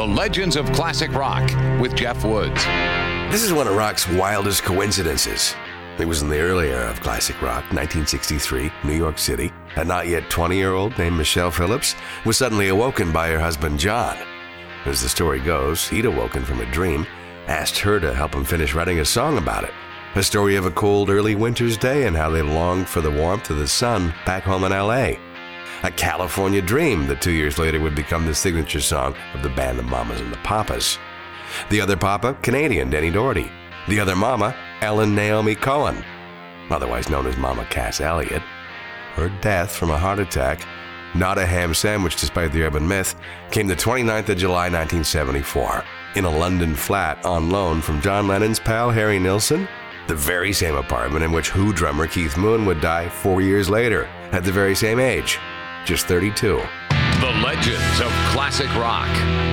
The Legends of Classic Rock with Jeff Woods. This is one of rock's wildest coincidences. It was in the early era of classic rock, 1963, New York City. A not yet 20 year old named Michelle Phillips was suddenly awoken by her husband John. As the story goes, he'd awoken from a dream, asked her to help him finish writing a song about it. A story of a cold early winter's day and how they longed for the warmth of the sun back home in LA. A California dream that two years later would become the signature song of the band The Mamas and the Papas. The other Papa, Canadian Denny Doherty. The other Mama, Ellen Naomi Cohen, otherwise known as Mama Cass Elliot. Her death from a heart attack, not a ham sandwich despite the urban myth, came the 29th of July 1974 in a London flat on loan from John Lennon's pal Harry Nilsson, the very same apartment in which Who drummer Keith Moon would die four years later at the very same age just 32. The Legends of Classic Rock.